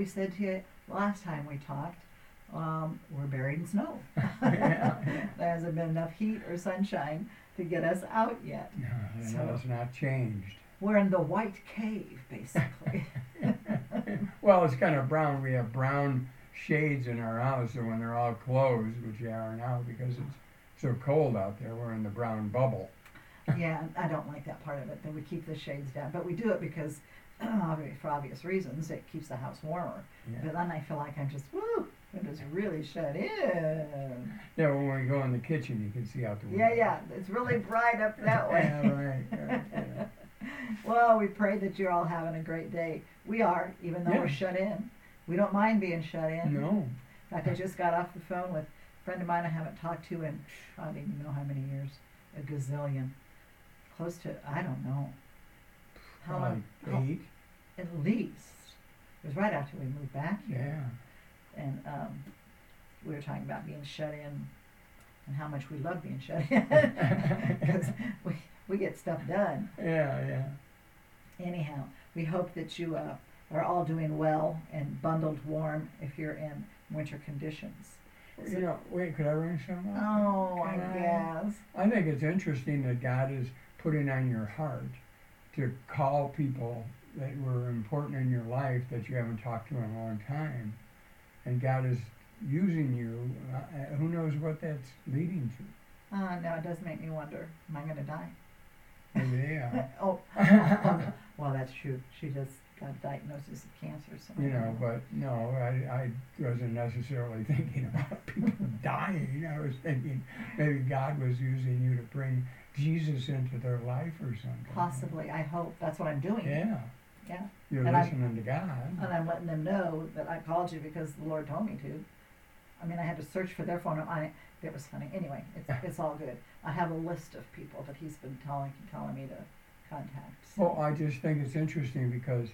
we said to you last time we talked, um, we're buried in snow. There hasn't been enough heat or sunshine to get us out yet. No, So- has not changed. We're in the white cave, basically. well, it's kind of brown. We have brown shades in our house, so when they're all closed, which they are now because it's so cold out there, we're in the brown bubble. yeah, I don't like that part of it, that we keep the shades down. But we do it because, for obvious reasons, it keeps the house warmer. Yeah. But then I feel like I'm just, woo, I'm just really shut in. Yeah, when we go in the kitchen, you can see out the window. Yeah, yeah, it's really bright up that way. yeah, right. right yeah. Well, we pray that you're all having a great day. We are, even though Yeah. we're shut in. We don't mind being shut in. No. In fact, I just got off the phone with a friend of mine I haven't talked to in I don't even know how many years, a gazillion, close to I don't know. How long? Probably how- At least. It was right after we moved back here, Yeah. and um, we were talking about being shut in and how much we love being shut in because we we get stuff done. Yeah, yeah. Anyhow, we hope that you uh, are all doing well and bundled warm if you're in winter conditions. You know, wait, could I bring something up? Oh, I Can I? guess. I think it's interesting that God is putting on your heart to call people that were important in your life that you haven't talked to in a long time. And God is using you. Uh, who knows what that's leading to? Uh, no, it does make me wonder. Am I going to die? Are. oh, well, that's true. She just got a diagnosis of cancer. So You know, but no, I, I wasn't necessarily thinking about people dying. I was thinking maybe God was using you to bring Jesus into their life or something. possibly. I hope that's what I'm doing. Yeah. Yeah. You're And I'm- listening to God. And I'm letting them know that I called you because the Lord told me to. I mean, I had to search for their phone number. I, it was funny. Anyway, it's, it's all good. I have a list of people that he's been telling telling me to contact. So. Well, I just think it's interesting because,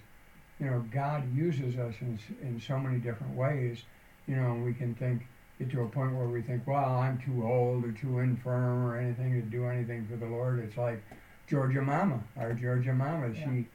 you know, God uses us in, in so many different ways. You know, and we can think, get to a point where we think, well, I'm too old or too infirm or anything to do anything for the Lord. It's like Georgia Mama, our Georgia Mama. Yeah. She,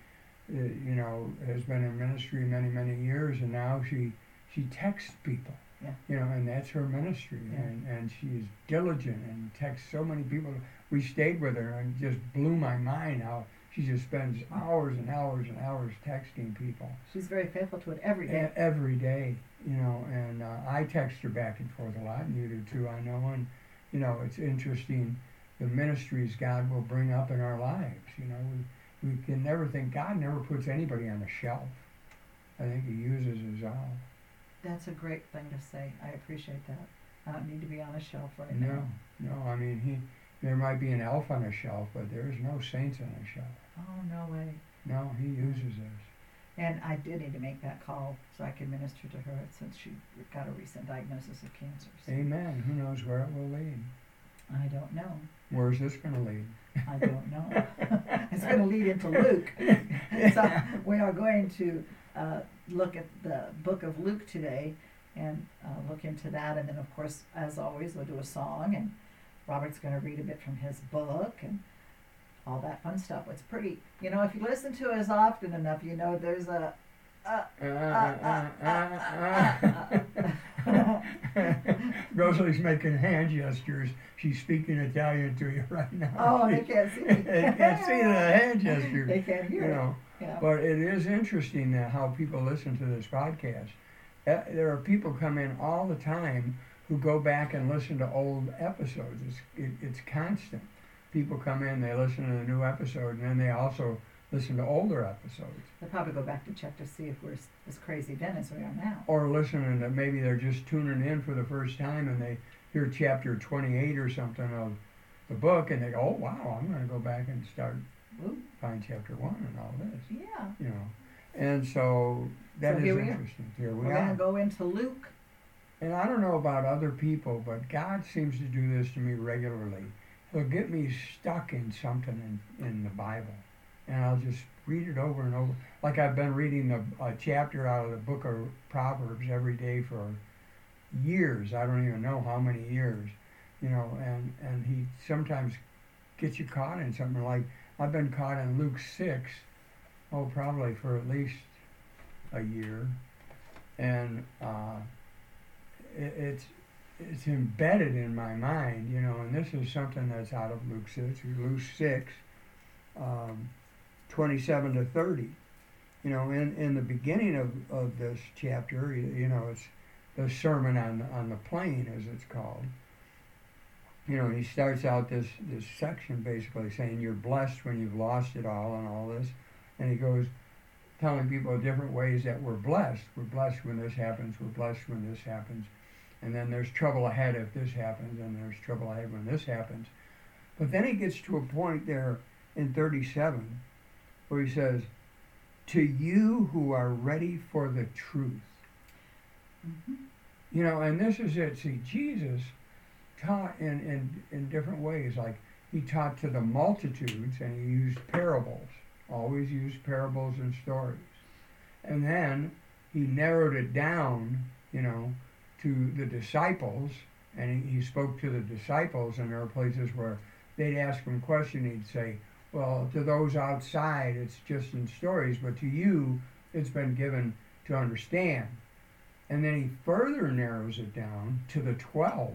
uh, you know, has been in ministry many, many years, and now she she texts people. Yeah. You know, and that's her ministry, Yeah. and and is diligent and texts so many people. We stayed with her, and just blew my mind how she just spends hours and hours and hours texting people She's very faithful to it every day. And every day, You know, and uh, I text her back and forth a lot, and you do too. I know, and you know, it's interesting the ministries God will bring up in our lives. You know, we we can never think God never puts anybody on a shelf. I think He uses us all. That's a great thing to say. I appreciate that. I don't need to be on a shelf right No, now. No, no. I mean, He there might be an elf on a shelf, but there's no saints on a shelf. Oh no way. No, He uses us. And I did need to make that call so I could minister to her since she got a recent diagnosis of cancer. So Amen. Who knows where it will lead? I don't know. Where's this going to lead? I don't know. it's going to lead into Luke. so we are going to uh, look at the book of Luke today and uh, look into that. And then, of course, as always, we'll do a song. And Robert's going to read a bit from his book and all that fun stuff. It's pretty, you know, if you listen to us often enough, you know there's a. Uh, Uh, uh, uh, uh. Rosalie's making hand gestures. She's speaking Italian to you right now. oh, they can't see me. they can't see the hand gestures. They can't hear you it. know. Yeah. But it is interesting that how people listen to this podcast. Uh, there are people come in all the time who go back and listen to old episodes. It's, it, it's constant. People come in, they listen to the new episode, and then they also listen to older episodes. They'll probably go back to check to see if we're as crazy then as we are now. Or listening to maybe they're just tuning in for the first time and they hear chapter 28 or something of the book and they go, oh, wow, I'm going to go back and start Ooh, find chapter one and all this, yeah. you know. And so that So is here interesting. Here we We're going are. to go into Luke. And I don't know about other people, but God seems to do this to me regularly. He'll get me stuck in something in, in the Bible. And I'll just read it over and over. Like I've been reading the a chapter out of the book of Proverbs every day for years. I don't even know how many years, you know. And and he sometimes gets you caught in something like I've been caught in Luke six, oh probably for at least a year, and uh, it, it's it's embedded in my mind, you know, and this is something that's out of Luke 6, Luke 6, um, 27 to 30. You know, in, in the beginning of, of this chapter, you, you know, it's the Sermon on, on the Plain, as it's called. You know, he starts out this, this section basically saying you're blessed when you've lost it all and all this. And he goes telling people different ways that we're blessed. We're blessed when this happens, we're blessed when this happens and then there's trouble ahead if this happens, and there's trouble ahead when this happens. But then he gets to a point there in 37 where he says, To you who are ready for the truth. Mm-hmm. You know, and this is it. See, Jesus taught in, in, in different ways. Like he taught to the multitudes and he used parables, always used parables and stories. And then he narrowed it down, you know, to the disciples, and he, spoke to the disciples, and there are places where they'd ask him a question, he'd say, Well, to those outside, it's just in stories, but to you, it's been given to understand. And then he further narrows it down to the 12,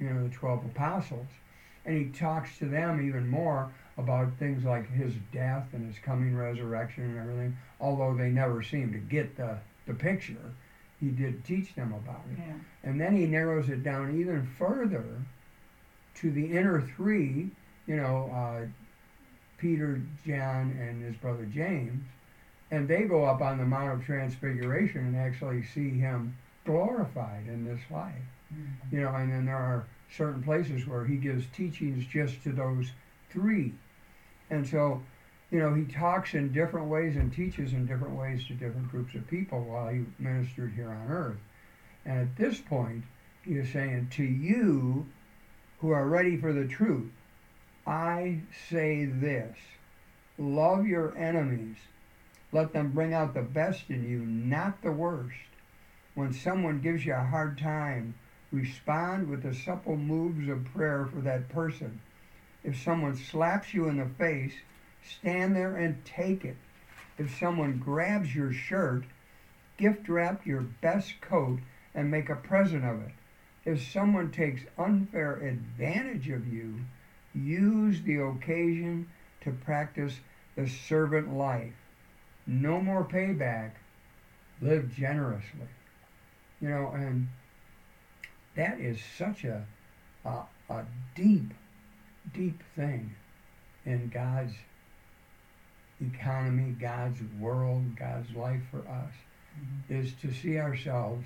you know, the 12 apostles. And he talks to them even more about things like his death and his coming resurrection and everything, although they never seem to get the, the picture he did teach them about it. Yeah. And then he narrows it down even further to the inner three, you know, uh, Peter, John, and his brother James. And they go up on the Mount of Transfiguration and actually see him glorified in this life. Mm-hmm. You know, and then there are certain places where he gives teachings just to those three. And so you know, he talks in different ways and teaches in different ways to different groups of people while he ministered here on earth. And at this point, he is saying, To you who are ready for the truth, I say this love your enemies. Let them bring out the best in you, not the worst. When someone gives you a hard time, respond with the supple moves of prayer for that person. If someone slaps you in the face, Stand there and take it. If someone grabs your shirt, gift wrap your best coat and make a present of it. If someone takes unfair advantage of you, use the occasion to practice the servant life. No more payback. Live generously. You know, and that is such a, a, a deep, deep thing in God's economy, God's world, God's life for us, mm-hmm. is to see ourselves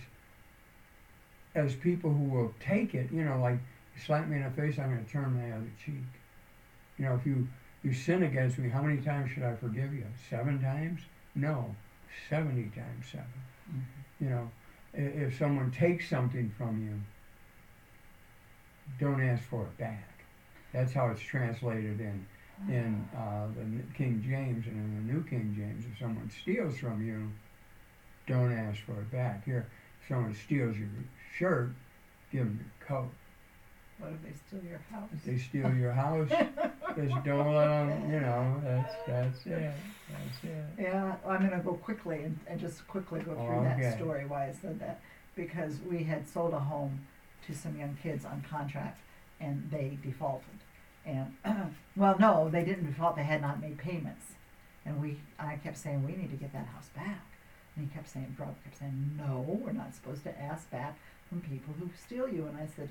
as people who will take it. You know, like you slap me in the face, I'm going to turn my other cheek. You know, if you you sin against me, how many times should I forgive you? Seven times? No, seventy times 7 mm-hmm. You know, if someone takes something from you, don't ask for it back. That's how it's translated in in uh, the King James and in the New King James, if someone steals from you, don't ask for it back. Here, if someone steals your shirt, give them your coat. What if they steal your house? If they steal your house, just don't let them, you know, that's, that's it. That's it. Yeah, I'm going to go quickly and, and just quickly go through Okay. that story, why I said that. Because we had sold a home to some young kids on contract and they defaulted. And well, no, they didn't default. They had not made payments, and we. I kept saying we need to get that house back. And he kept saying, Rob kept saying, no, we're not supposed to ask back from people who steal you. And I said,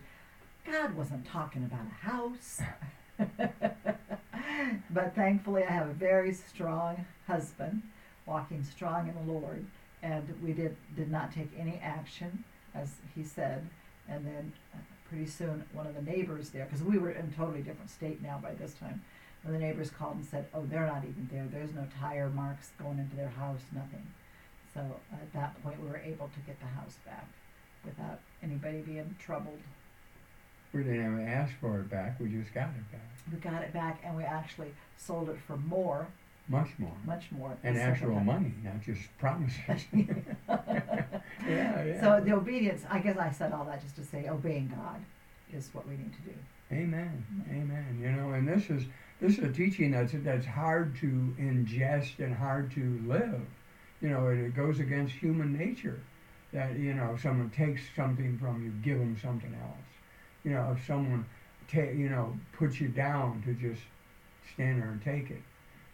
God wasn't talking about a house. but thankfully, I have a very strong husband, walking strong in the Lord, and we did did not take any action, as he said. And then uh, pretty soon one of the neighbors there, because we were in a totally different state now by this time, one of the neighbors called and said, oh, they're not even there. There's no tire marks going into their house, nothing. So at that point, we were able to get the house back without anybody being troubled. We didn't even ask for it back. We just got it back. We got it back, and we actually sold it for more much more. much more. And actual money, not just promises. yeah, yeah. So the obedience, I guess I said all that just to say obeying God is what we need to do. Amen. Mm-hmm. Amen. You know, and this is this is a teaching that's that's hard to ingest and hard to live. You know, it, it goes against human nature. That you know, if someone takes something from you, give them something else. You know, if someone ta- you know puts you down to just stand there and take it.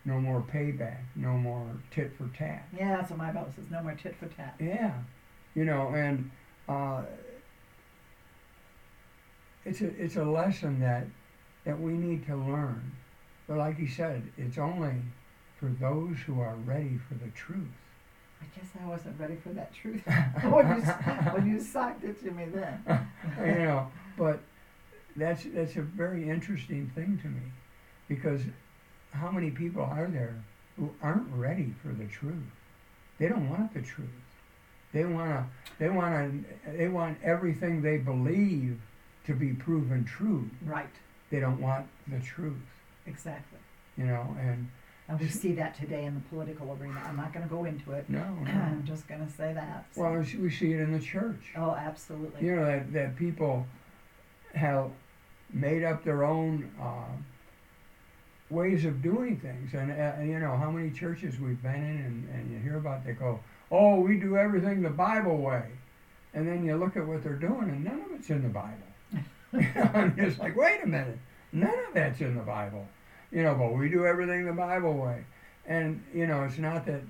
No more payback. No more tit for tat. Yeah, that's what my Bible says. No more tit for tat. Yeah, you know, and uh, it's a it's a lesson that that we need to learn. But like you said, it's only for those who are ready for the truth. I guess I wasn't ready for that truth when you when you socked it to me then. you know, but that's that's a very interesting thing to me, because how many people are there who aren't ready for the truth? They don't want the truth. They wanna they wanna they want everything they believe to be proven true. Right, They don't want the truth. exactly. You know, and And we see that today in the political arena. I'm not going to go into it. no, no. I'm just going to say that. so- well, we see- it in the church. oh, absolutely. you know that, that people have made up their own uh, ways of doing things and uh, you know how many churches we've been in and, and you hear about they go oh we do everything the bible way. And then you look at what they're doing and none of it's in the bible. And it's like wait a minute. None of that's in the bible. You know but we do everything the bible way. And you know it's not that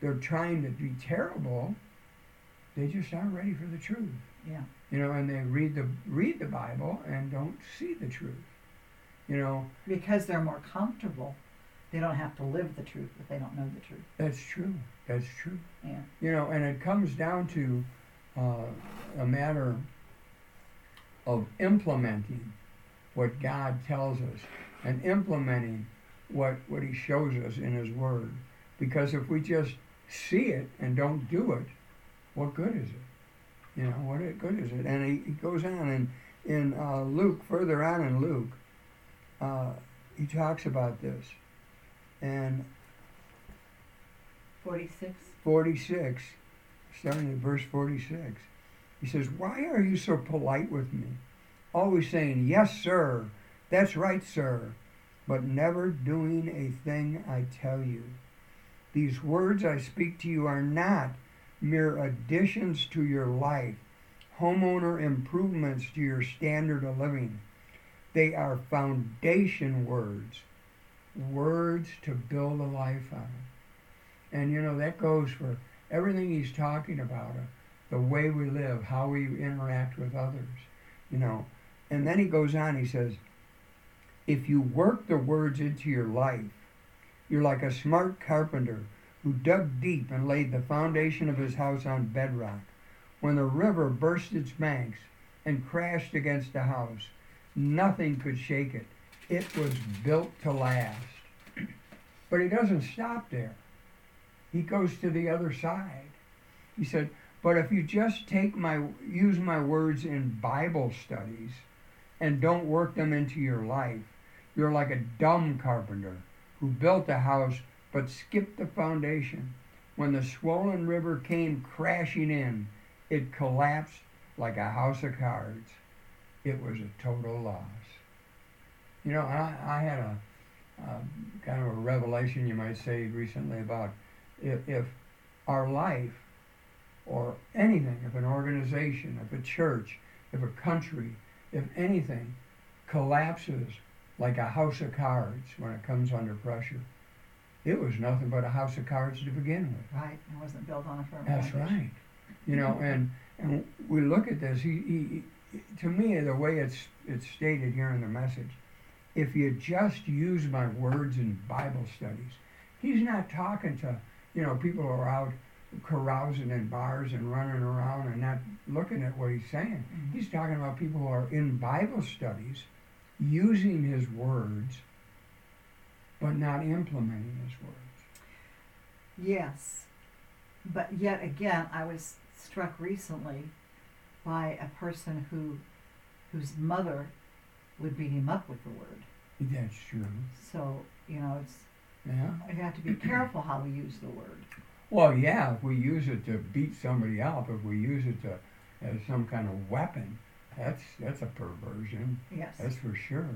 they're trying to be terrible. They just aren't ready for the truth. Yeah. you know, and they read the read the Bible and don't see the truth. You know, Because they're more comfortable, they don't have to live the truth if they don't know the truth. that's true. That's true. Yeah. You know, and it comes down to uh, a matter of implementing what God tells us and implementing what what He shows us in His Word. Because if we just see it and don't do it, what good is it? You know, what good is it? And he, he goes on in in uh, Luke, further on in Luke, uh, he talks about this, and 46. 46, starting at verse 46. He says, Why are you so polite with me? Always saying, Yes, sir, that's right, sir, but never doing a thing I tell you. These words I speak to you are not mere additions to your life, homeowner improvements to your standard of living. They are foundation words, words to build a life on. And you know, that goes for everything he's talking about uh, the way we live, how we interact with others, you know. And then he goes on, he says, if you work the words into your life, you're like a smart carpenter who dug deep and laid the foundation of his house on bedrock. When the river burst its banks and crashed against the house, nothing could shake it. It was built to last. But he doesn't stop there. He goes to the other side. He said, But if you just take my use my words in Bible studies and don't work them into your life, you're like a dumb carpenter who built a house but skipped the foundation. When the swollen river came crashing in, it collapsed like a house of cards. It was a total loss. You know, I, I had a, a kind of a revelation, you might say, recently about if, if our life or anything, if an organization, if a church, if a country, if anything collapses like a house of cards when it comes under pressure, it was nothing but a house of cards to begin with. Right. It wasn't built on a firm That's foundation. right. You know, and and we look at this. He, he, he, to me, the way it's it's stated here in the message, if you just use my words in Bible studies, he's not talking to you know people who are out carousing in bars and running around and not looking at what he's saying. Mhm. He's talking about people who are in Bible studies, using his words, but not implementing his words. Yes. But yet again, I was struck recently by a person who whose mother would beat him up with the word. That's true. So, you know, it's Yeah. We have to be careful how we use the word. Well, yeah, if we use it to beat somebody up, if we use it to as some kind of weapon, that's that's a perversion. Yes. That's for sure.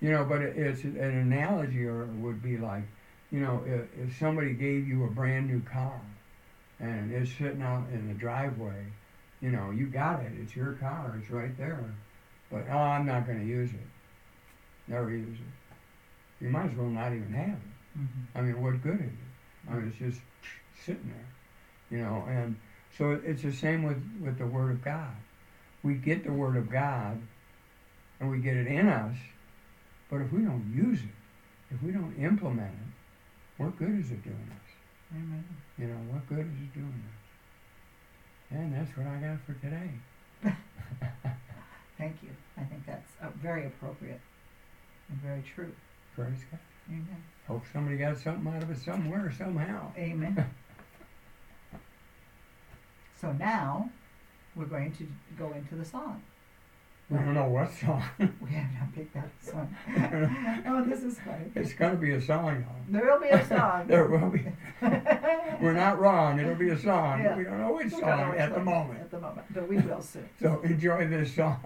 You know, but it's an analogy, or it would be like, you know, if, if somebody gave you a brand new car, and it's sitting out in the driveway, you know, you got it. It's your car. It's right there. But oh, I'm not going to use it. Never use it. You might as well not even have it. Mhm. I mean, what good is it? I mean, it's just sitting there, you know. And so it's the same with with the Word of God. We get the Word of God, and we get it in us, but if we don't use it, if we don't implement it, what good is it doing us? Amen. You know, what good is it doing us? And that's what I got for today. Thank you. I think that's uh, very appropriate and very true. Praise God. Amen. Hope somebody got something out of it somewhere, somehow. Amen. so now we're going to go into the song. I don't know what song. We have not picked that song. oh, this is funny. it's going to be a song, though. There will be a song. There will be. We're not wrong. It'll be a song. Yeah. We don't know which song know which at the moment. At the moment, but we will soon. So enjoy this song.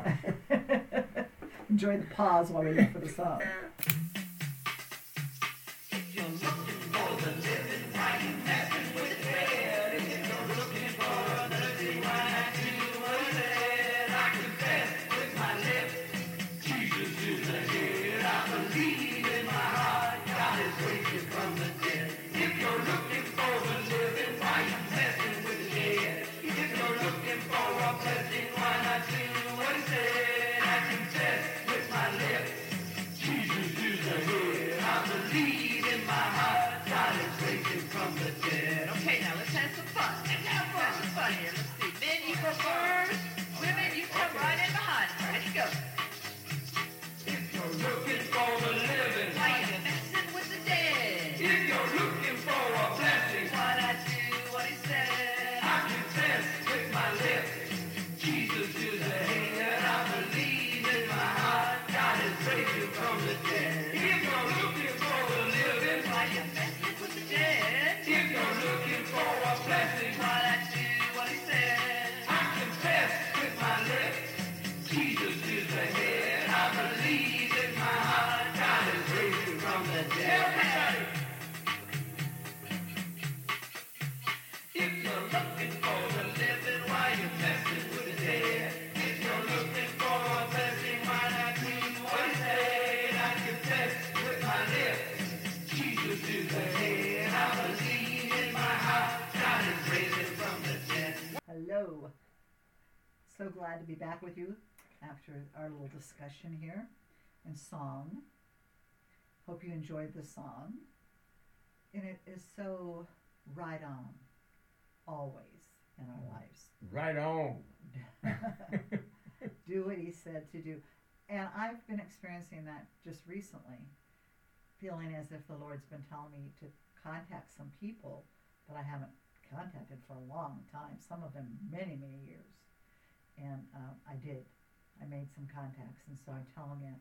Enjoy the pause while we look for the song. Let's have glad to be back with you after our little discussion here and song. Hope you enjoyed the song. And it is so right on, always in our lives. Right on. do what he said to do. And I've been experiencing that just recently, feeling as if the Lord's been telling me to contact some people that I haven't contacted for a long time, some of them many, many years. And um, I did. I made some contacts. And so I'm telling you,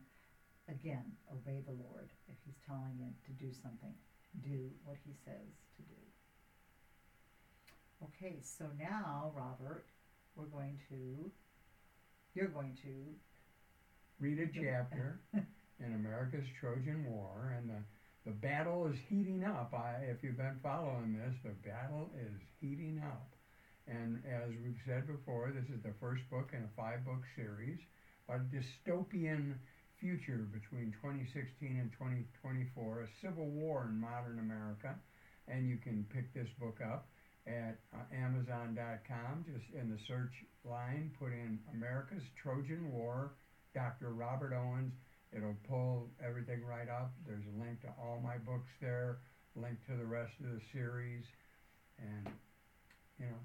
again, obey the Lord. If he's telling you to do something, do what he says to do. Okay, so now, Robert, we're going to, you're going to Read a chapter in America's Trojan War, and the, the battle is heating up. I, if you've been following this, the battle is heating up. And as we've said before, this is the first book in a five book series about a dystopian future between 2016 and 2024, a civil war in modern America. And you can pick this book up at uh, Amazon.com. Just in the search line, put in America's Trojan War, Dr. Robert Owens. It'll pull everything right up. There's a link to all my books there, link to the rest of the series, and you know,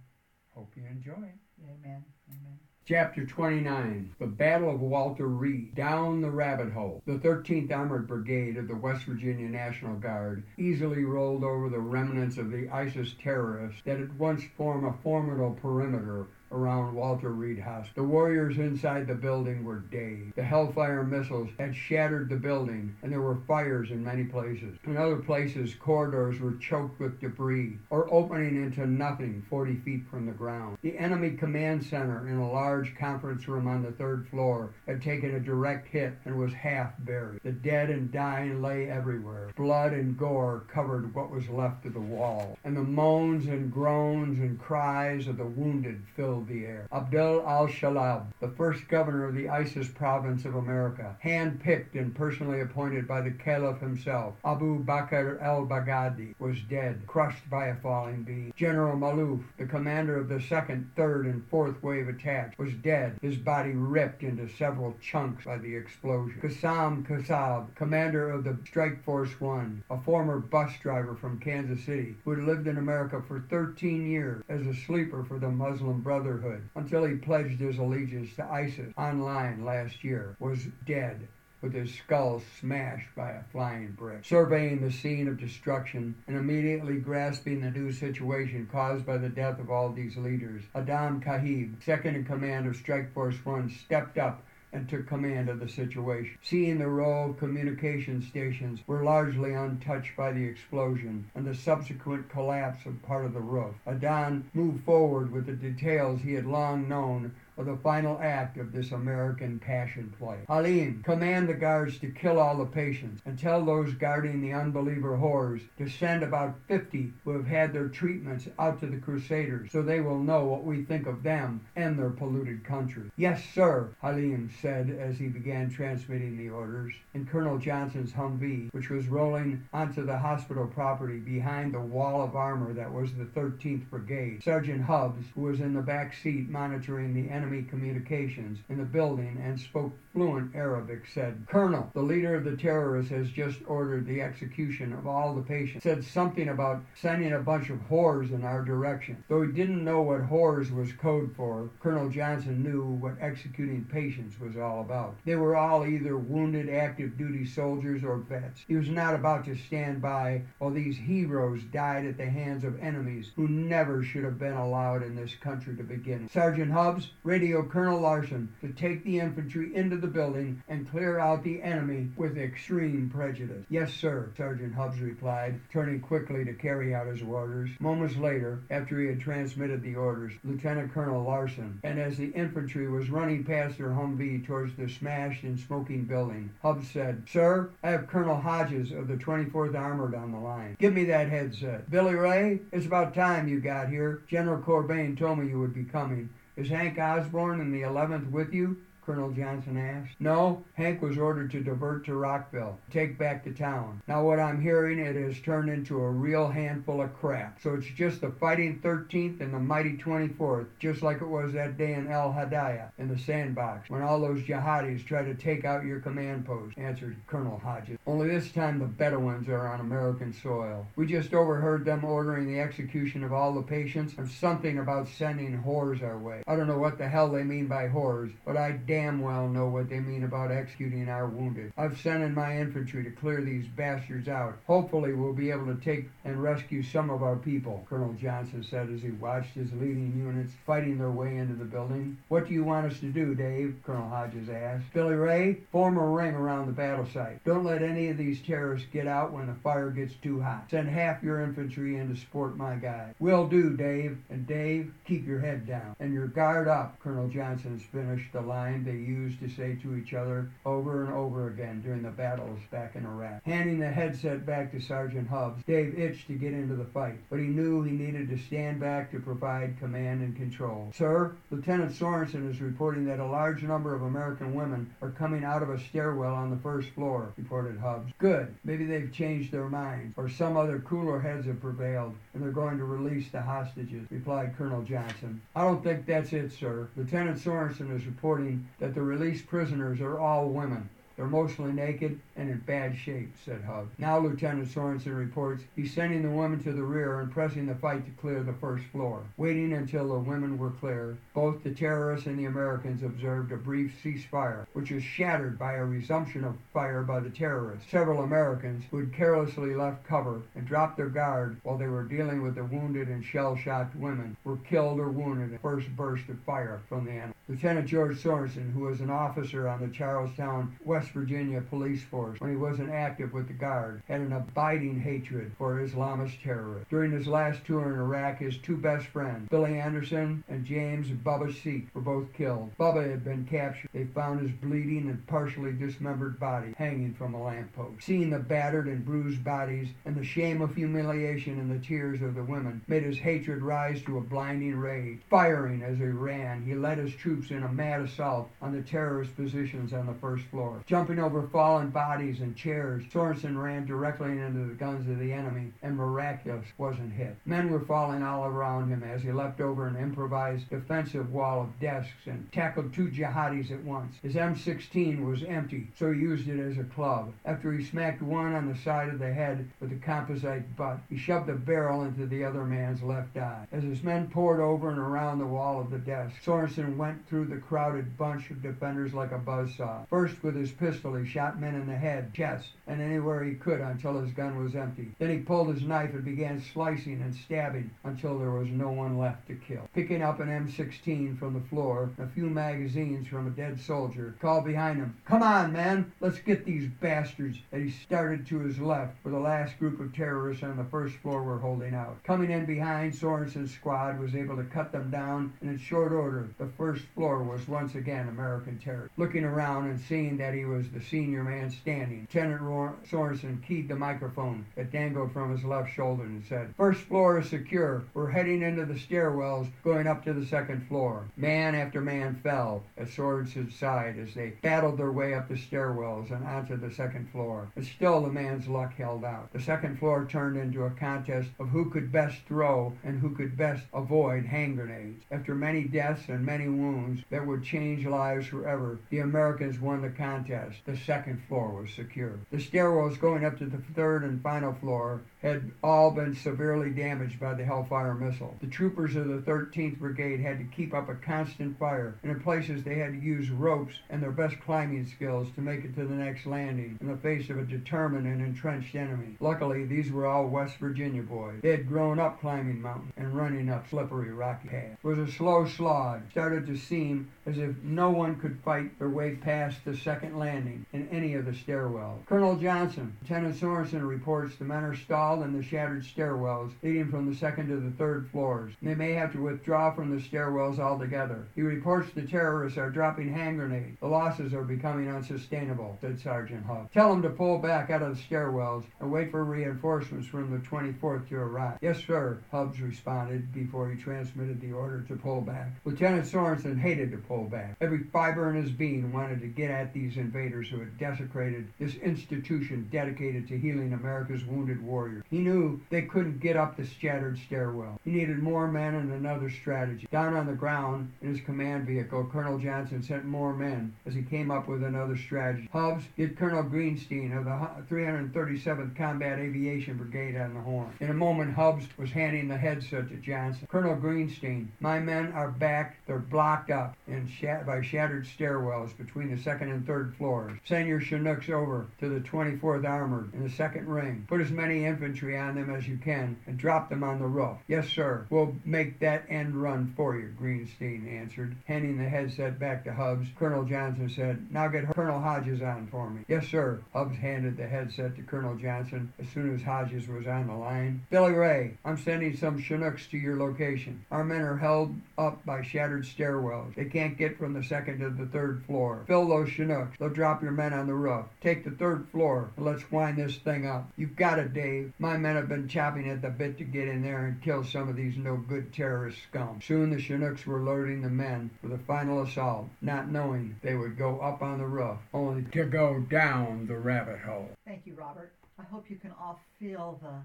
hope you enjoy it. Amen. Amen. Chapter 29 The Battle of Walter Reed. Down the Rabbit Hole. The 13th Armored Brigade of the West Virginia National Guard easily rolled over the remnants of the ISIS terrorists that had once formed a formidable perimeter around Walter Reed Hospital. The warriors inside the building were dazed. The Hellfire missiles had shattered the building, and there were fires in many places. In other places, corridors were choked with debris or opening into nothing 40 feet from the ground. The enemy command center in a large conference room on the third floor had taken a direct hit and was half buried. The dead and dying lay everywhere. Blood and gore covered what was left of the wall, and the moans and groans and cries of the wounded filled air. Abdul al Shalab, the first governor of the ISIS province of America, hand-picked and personally appointed by the Caliph himself, Abu Bakr al Baghdadi, was dead, crushed by a falling beam. General Malouf, the commander of the second, third, and fourth wave attacks, was dead, his body ripped into several chunks by the explosion. Qassam Qassab, commander of the Strike Force One, a former bus driver from Kansas City, who had lived in America for 13 years as a sleeper for the Muslim Brotherhood Brotherhood until he pledged his allegiance to ISIS online last year, was dead with his skull smashed by a flying brick. Surveying the scene of destruction and immediately grasping the new situation caused by the death of all these leaders, Adam Kahib, second in command of Strike Force 1, stepped up and took command of the situation. Seeing the row of communication stations were largely untouched by the explosion and the subsequent collapse of part of the roof, Adan moved forward with the details he had long known of the final act of this American passion play. Halim, command the guards to kill all the patients and tell those guarding the unbeliever whores to send about 50 who have had their treatments out to the Crusaders so they will know what we think of them and their polluted country. Yes, sir, Halim said as he began transmitting the orders. In Colonel Johnson's Humvee, which was rolling onto the hospital property behind the wall of armor that was the 13th Brigade, Sergeant Hubbs, who was in the back seat monitoring the enemy enemy communications in the building and spoke fluent Arabic, said, Colonel, the leader of the terrorists has just ordered the execution of all the patients. Said something about sending a bunch of whores in our direction. Though he didn't know what whores was code for, Colonel Johnson knew what executing patients was all about. They were all either wounded active duty soldiers or vets. He was not about to stand by while these heroes died at the hands of enemies who never should have been allowed in this country to begin. Sergeant Hubbs, radio Colonel Larson to take the infantry into the building and clear out the enemy with extreme prejudice. Yes, sir, Sergeant Hubbs replied, turning quickly to carry out his orders. Moments later, after he had transmitted the orders, Lieutenant Colonel Larson, and as the infantry was running past their Humvee towards the smashed and smoking building, Hubbs said, Sir, I have Colonel Hodges of the 24th Armored on the line. Give me that headset. Billy Ray, it's about time you got here. General Corbin told me you would be coming. Is Hank Osborne in the 11th with you? Colonel Johnson asked. No, Hank was ordered to divert to Rockville, take back the town. Now what I'm hearing, it has turned into a real handful of crap. So it's just the fighting 13th and the mighty 24th, just like it was that day in El Hadaya in the sandbox when all those jihadis tried to take out your command post, answered Colonel Hodges. Only this time the Bedouins are on American soil. We just overheard them ordering the execution of all the patients and something about sending whores our way. I don't know what the hell they mean by whores, but I damn well know what they mean about executing our wounded. I've sent in my infantry to clear these bastards out. Hopefully we'll be able to take and rescue some of our people, Colonel Johnson said as he watched his leading units fighting their way into the building. What do you want us to do, Dave? Colonel Hodges asked. Billy Ray, form a ring around the battle site. Don't let any of these terrorists get out when the fire gets too hot. Send half your infantry in to support my guy. Will do, Dave. And Dave, keep your head down. And your guard up, Colonel Johnson's finished the line they used to say to each other over and over again during the battles back in Iraq. Handing the headset back to Sergeant Hubbs, Dave itched to get into the fight, but he knew he needed to stand back to provide command and control. Sir, Lieutenant Sorensen is reporting that a large number of American women are coming out of a stairwell on the first floor, reported Hubbs. Good. Maybe they've changed their minds, or some other cooler heads have prevailed, and they're going to release the hostages, replied Colonel Johnson. I don't think that's it, sir. Lieutenant Sorensen is reporting that the released prisoners are all women. They're mostly naked and in bad shape, said Hub. Now Lieutenant Sorensen reports he's sending the women to the rear and pressing the fight to clear the first floor. Waiting until the women were clear, both the terrorists and the Americans observed a brief ceasefire, which was shattered by a resumption of fire by the terrorists. Several Americans who had carelessly left cover and dropped their guard while they were dealing with the wounded and shell-shocked women were killed or wounded in the first burst of fire from the enemy. Lieutenant George Sorensen, who was an officer on the Charlestown, West Virginia police force when he wasn't active with the Guard, had an abiding hatred for Islamist terrorists. During his last tour in Iraq, his two best friends, Billy Anderson and James Bubba Seek, were both killed. Bubba had been captured. They found his bleeding and partially dismembered body hanging from a lamppost. Seeing the battered and bruised bodies and the shame of humiliation and the tears of the women made his hatred rise to a blinding rage. Firing as he ran, he led his troops in a mad assault on the terrorist positions on the first floor. Jumping over fallen bodies and chairs, Sorensen ran directly into the guns of the enemy and miraculous wasn't hit. Men were falling all around him as he leapt over an improvised defensive wall of desks and tackled two jihadis at once. His M16 was empty, so he used it as a club. After he smacked one on the side of the head with a composite butt, he shoved the barrel into the other man's left eye. As his men poured over and around the wall of the desk, Sorensen went through the crowded bunch of defenders like a buzzsaw. First, with his pistol, he shot men in the head, chest, and anywhere he could until his gun was empty. Then he pulled his knife and began slicing and stabbing until there was no one left to kill. Picking up an M16 from the floor, a few magazines from a dead soldier, called behind him, Come on, man, let's get these bastards. And he started to his left, where the last group of terrorists on the first floor were holding out. Coming in behind, Sorensen's squad was able to cut them down, and in short order, the first floor was once again American territory. Looking around and seeing that he was the senior man standing, Lieutenant Sorensen keyed the microphone that dangled from his left shoulder and said, First floor is secure. We're heading into the stairwells going up to the second floor. Man after man fell at Sorensen's side as they battled their way up the stairwells and onto the second floor. But still the man's luck held out. The second floor turned into a contest of who could best throw and who could best avoid hand grenades. After many deaths and many wounds that would change lives forever, the Americans won the contest. The second floor was secure. The stairwells going up to the third and final floor had all been severely damaged by the Hellfire missile. The troopers of the 13th Brigade had to keep up a constant fire, and in places they had to use ropes and their best climbing skills to make it to the next landing in the face of a determined and entrenched enemy. Luckily, these were all West Virginia boys. They had grown up climbing mountains and running up slippery rocky paths. It was a slow slog. Started to seem as if no one could fight their way past the second landing in any of the stairwells. Colonel Johnson, Lieutenant Sorensen reports the men are stalled in the shattered stairwells leading from the second to the third floors. They may have to withdraw from the stairwells altogether. He reports the terrorists are dropping hand grenades. The losses are becoming unsustainable, said Sergeant Huff. Tell them to pull back out of the stairwells and wait for reinforcements from the 24th to arrive. Yes, sir, Hubbs responded before he transmitted the order to pull back. Lieutenant Sorensen hated to pull back. Every fiber in his being wanted to get at these invaders who had desecrated this institution dedicated to healing America's wounded warriors. He knew they couldn't get up the shattered stairwell. He needed more men and another strategy. Down on the ground, in his command vehicle, Colonel Johnson sent more men as he came up with another strategy. Hubbs get Colonel Greenstein of the 337th Combat Aviation Brigade on the horn. In a moment, Hubbs was handing the headset to Johnson. Colonel Greenstein, my men are back. They're blocked up by shattered stairwells between the second and third floors. Send your Chinooks over to the 24th Armored in the second ring. Put as many infantry on them as you can and drop them on the roof. Yes, sir. We'll make that end run for you, Greenstein answered, handing the headset back to Hubbs. Colonel Johnson said, Now get Colonel Hodges on for me. Yes, sir. Hubbs handed the headset to Colonel Johnson as soon as Hodges was on the line. Billy Ray, I'm sending some Chinooks to your location. Our men are held up by shattered stairwells. They can't get from the second to the third floor. Fill those Chinooks. They'll drop your men on the roof. Take the third floor and let's wind this thing up. You've got it, Dave. My men have been chopping at the bit to get in there and kill some of these no good terrorist scum. Soon the Chinooks were loading the men for the final assault, not knowing they would go up on the roof, only to go down the rabbit hole. Thank you, Robert. I hope you can all feel the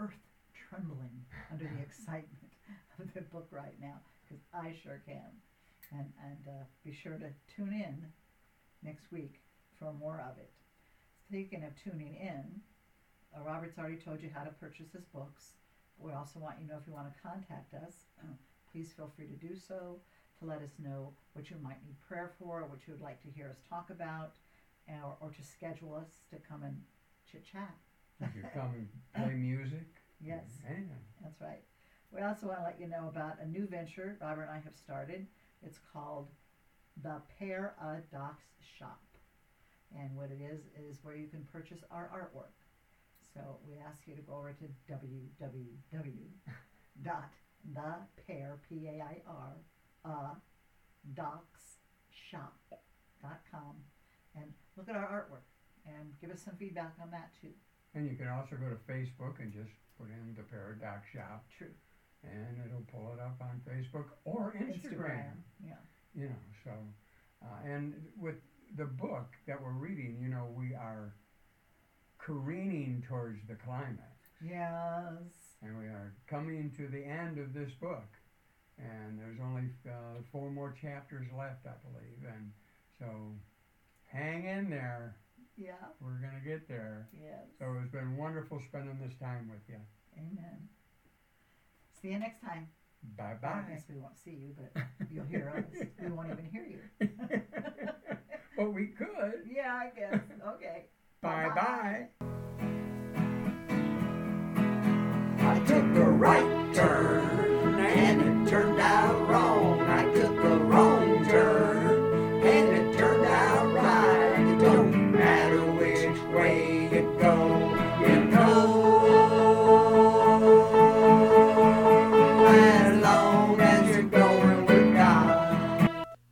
earth trembling under the excitement of the book right now, because I sure can. And, and uh, be sure to tune in next week for more of it. Speaking of tuning in, uh, Robert's already told you how to purchase his books. We also want you to know if you want to contact us, please feel free to do so to let us know what you might need prayer for, what you would like to hear us talk about, or, or to schedule us to come and chit chat. You come and play music. Yes. That's right. We also want to let you know about a new venture Robert and I have started. It's called the Pair a Docs Shop. And what it is, is where you can purchase our artwork. So we ask you to go over to www. dot the pair, P-A-I-R, uh, docs shop dot com and look at our artwork and give us some feedback on that too. And you can also go to Facebook and just put in the Pair a Docs Shop, True. and it'll pull it up on Facebook or Instagram. Yeah. You know, so uh, and with the book that we're reading, you know, we are careening towards the climax, Yes. and we are coming to the end of this book, and there's only uh, four more chapters left, I believe, and so hang in there. Yeah. We're gonna get there. Yes. So it's been wonderful spending this time with you. Amen. See you next time. Bye I bye. guess we won't see you, but you'll hear us. We won't even hear you. But we could. Yeah, I guess. Okay. Bye bye. I took a right turn.